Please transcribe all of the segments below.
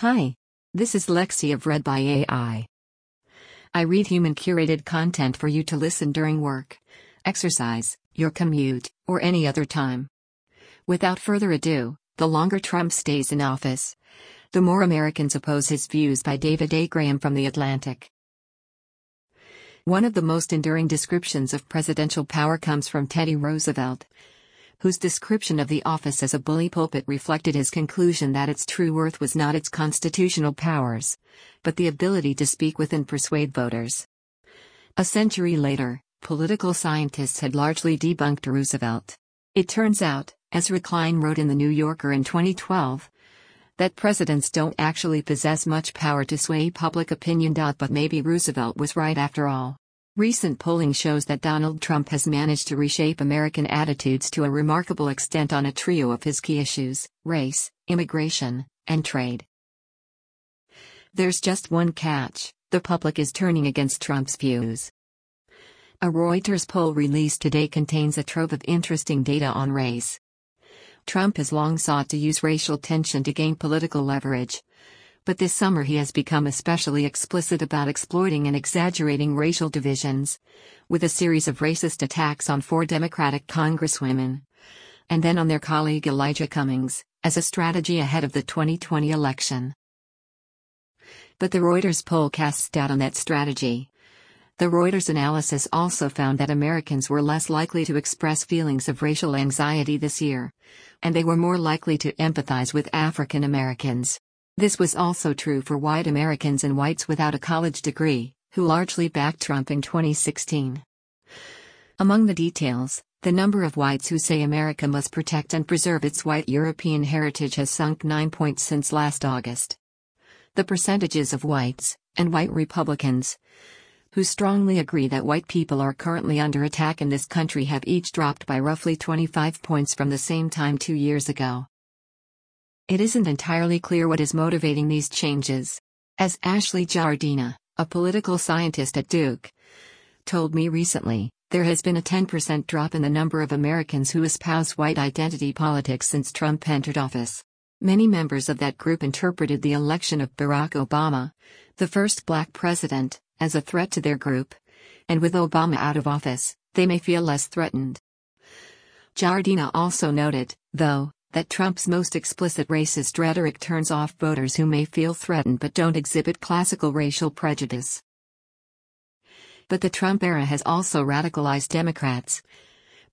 Hi. This is Lexi of Read by AI. I read human curated content for you to listen during work, exercise, your commute, or any other time. Without further ado, the longer Trump stays in office, the more Americans oppose his views by David A. Graham from The Atlantic. One of the most enduring descriptions of presidential power comes from Teddy Roosevelt, whose description of the office as a bully pulpit reflected his conclusion that its true worth was not its constitutional powers, but the ability to speak with and persuade voters. A century later, political scientists had largely debunked Roosevelt. It turns out, as Klein wrote in The New Yorker in 2012, that presidents don't actually possess much power to sway public opinion. But maybe Roosevelt was right after all. Recent polling shows that Donald Trump has managed to reshape American attitudes to a remarkable extent on a trio of his key issues race, immigration, and trade. There's just one catch the public is turning against Trump's views. A Reuters poll released today contains a trove of interesting data on race. Trump has long sought to use racial tension to gain political leverage, but this summer he has become especially explicit about exploiting and exaggerating racial divisions, with a series of racist attacks on four Democratic congresswomen, and then on their colleague Elijah Cummings, as a strategy ahead of the 2020 election. But the Reuters poll casts doubt on that strategy. The Reuters analysis also found that Americans were less likely to express feelings of racial anxiety this year, and they were more likely to empathize with African Americans. This was also true for white Americans and whites without a college degree, who largely backed Trump in 2016. Among the details, the number of whites who say America must protect and preserve its white European heritage has sunk 9 points since last August. The percentages of whites, and white Republicans, who strongly agree that white people are currently under attack in this country have each dropped by roughly 25 points from the same time two years ago. It isn't entirely clear what is motivating these changes. As Ashley Jardina, a political scientist at Duke, told me recently, there has been a 10% drop in the number of Americans who espouse white identity politics since Trump entered office. Many members of that group interpreted the election of Barack Obama, the first black president, as a threat to their group. And with Obama out of office, they may feel less threatened. Jardina also noted, though, that Trump's most explicit racist rhetoric turns off voters who may feel threatened but don't exhibit classical racial prejudice. But the Trump era has also radicalized Democrats,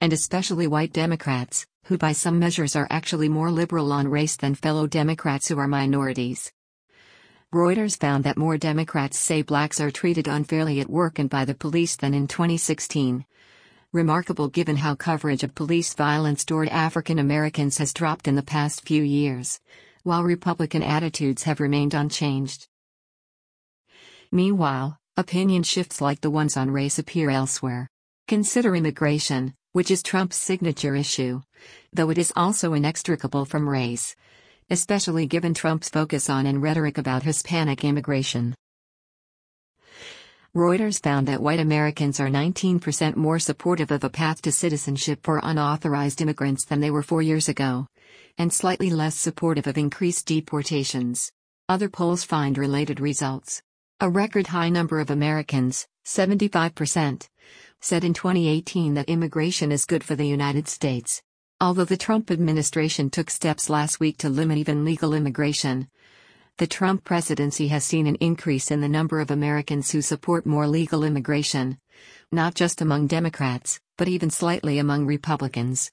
and especially white Democrats, who by some measures are actually more liberal on race than fellow Democrats who are minorities. Reuters found that more Democrats say blacks are treated unfairly at work and by the police than in 2016 remarkable given how coverage of police violence toward African Americans has dropped in the past few years, while Republican attitudes have remained unchanged. Meanwhile, opinion shifts like the ones on race appear elsewhere. Consider immigration, which is Trump's signature issue, though it is also inextricable from race, especially given Trump's focus on and rhetoric about Hispanic immigration. Reuters found that white Americans are 19% more supportive of a path to citizenship for unauthorized immigrants than they were four years ago, and slightly less supportive of increased deportations. Other polls find related results. A record high number of Americans, 75%, said in 2018 that immigration is good for the United States. Although the Trump administration took steps last week to limit even legal immigration, the Trump presidency has seen an increase in the number of Americans who support more legal immigration. Not just among Democrats, but even slightly among Republicans.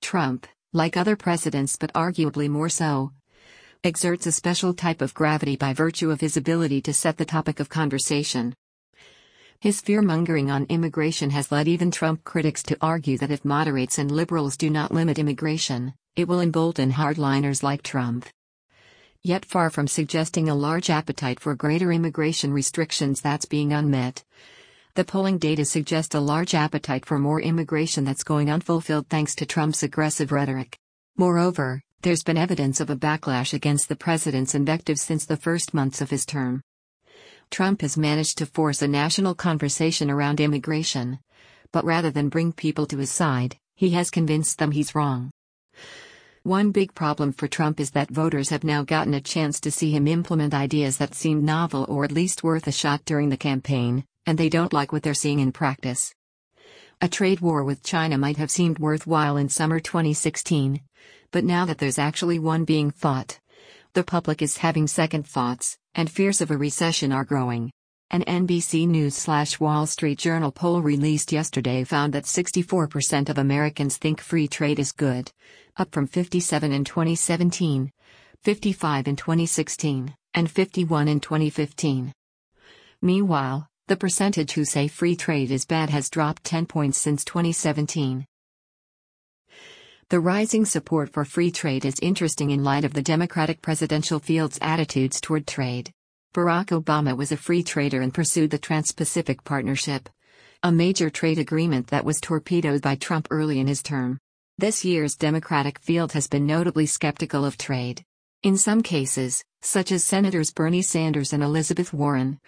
Trump, like other presidents but arguably more so, exerts a special type of gravity by virtue of his ability to set the topic of conversation. His fear mongering on immigration has led even Trump critics to argue that if moderates and liberals do not limit immigration, it will embolden hardliners like Trump yet far from suggesting a large appetite for greater immigration restrictions that's being unmet. The polling data suggest a large appetite for more immigration that's going unfulfilled thanks to Trump's aggressive rhetoric. Moreover, there's been evidence of a backlash against the president's invectives since the first months of his term. Trump has managed to force a national conversation around immigration. But rather than bring people to his side, he has convinced them he's wrong. One big problem for Trump is that voters have now gotten a chance to see him implement ideas that seemed novel or at least worth a shot during the campaign, and they don't like what they're seeing in practice. A trade war with China might have seemed worthwhile in summer 2016, but now that there's actually one being fought, the public is having second thoughts, and fears of a recession are growing. An NBC News slash Wall Street Journal poll released yesterday found that 64% of Americans think free trade is good, up from 57 in 2017, 55 in 2016, and 51 in 2015. Meanwhile, the percentage who say free trade is bad has dropped 10 points since 2017. The rising support for free trade is interesting in light of the Democratic presidential field's attitudes toward trade. Barack Obama was a free trader and pursued the Trans Pacific Partnership, a major trade agreement that was torpedoed by Trump early in his term. This year's Democratic field has been notably skeptical of trade. In some cases, such as Senators Bernie Sanders and Elizabeth Warren,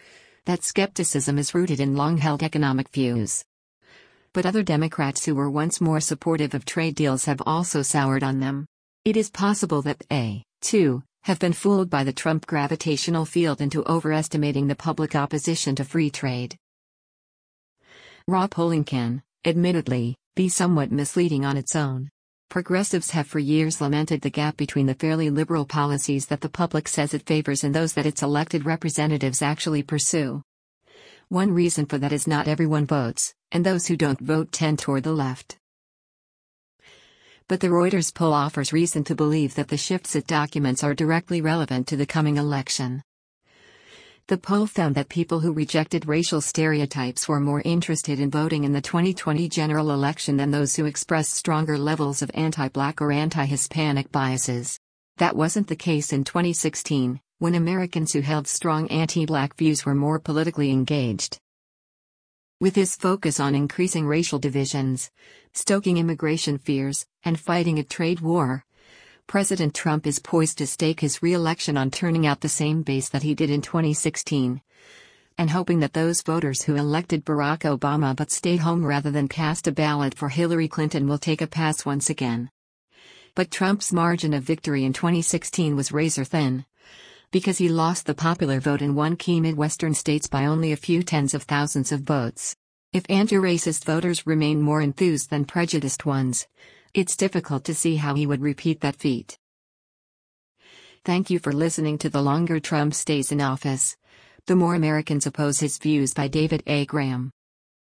that skepticism is rooted in long held economic views. But other Democrats who were once more supportive of trade deals have also soured on them. It is possible that they, too, have been fooled by the Trump gravitational field into overestimating the public opposition to free trade. Raw polling can, admittedly, be somewhat misleading on its own. Progressives have for years lamented the gap between the fairly liberal policies that the public says it favors and those that its elected representatives actually pursue. One reason for that is not everyone votes, and those who don't vote tend toward the left but the Reuters poll offers reason to believe that the shifts it documents are directly relevant to the coming election. The poll found that people who rejected racial stereotypes were more interested in voting in the 2020 general election than those who expressed stronger levels of anti black or anti Hispanic biases. That wasn't the case in 2016, when Americans who held strong anti black views were more politically engaged. With his focus on increasing racial divisions, stoking immigration fears, and fighting a trade war, President Trump is poised to stake his re election on turning out the same base that he did in 2016. And hoping that those voters who elected Barack Obama but stayed home rather than cast a ballot for Hillary Clinton will take a pass once again. But Trump's margin of victory in 2016 was razor thin because he lost the popular vote in one key Midwestern states by only a few tens of thousands of votes. If anti racist voters remain more enthused than prejudiced ones, it's difficult to see how he would repeat that feat. Thank you for listening to The Longer Trump Stays in Office, The More Americans Oppose His Views by David A. Graham.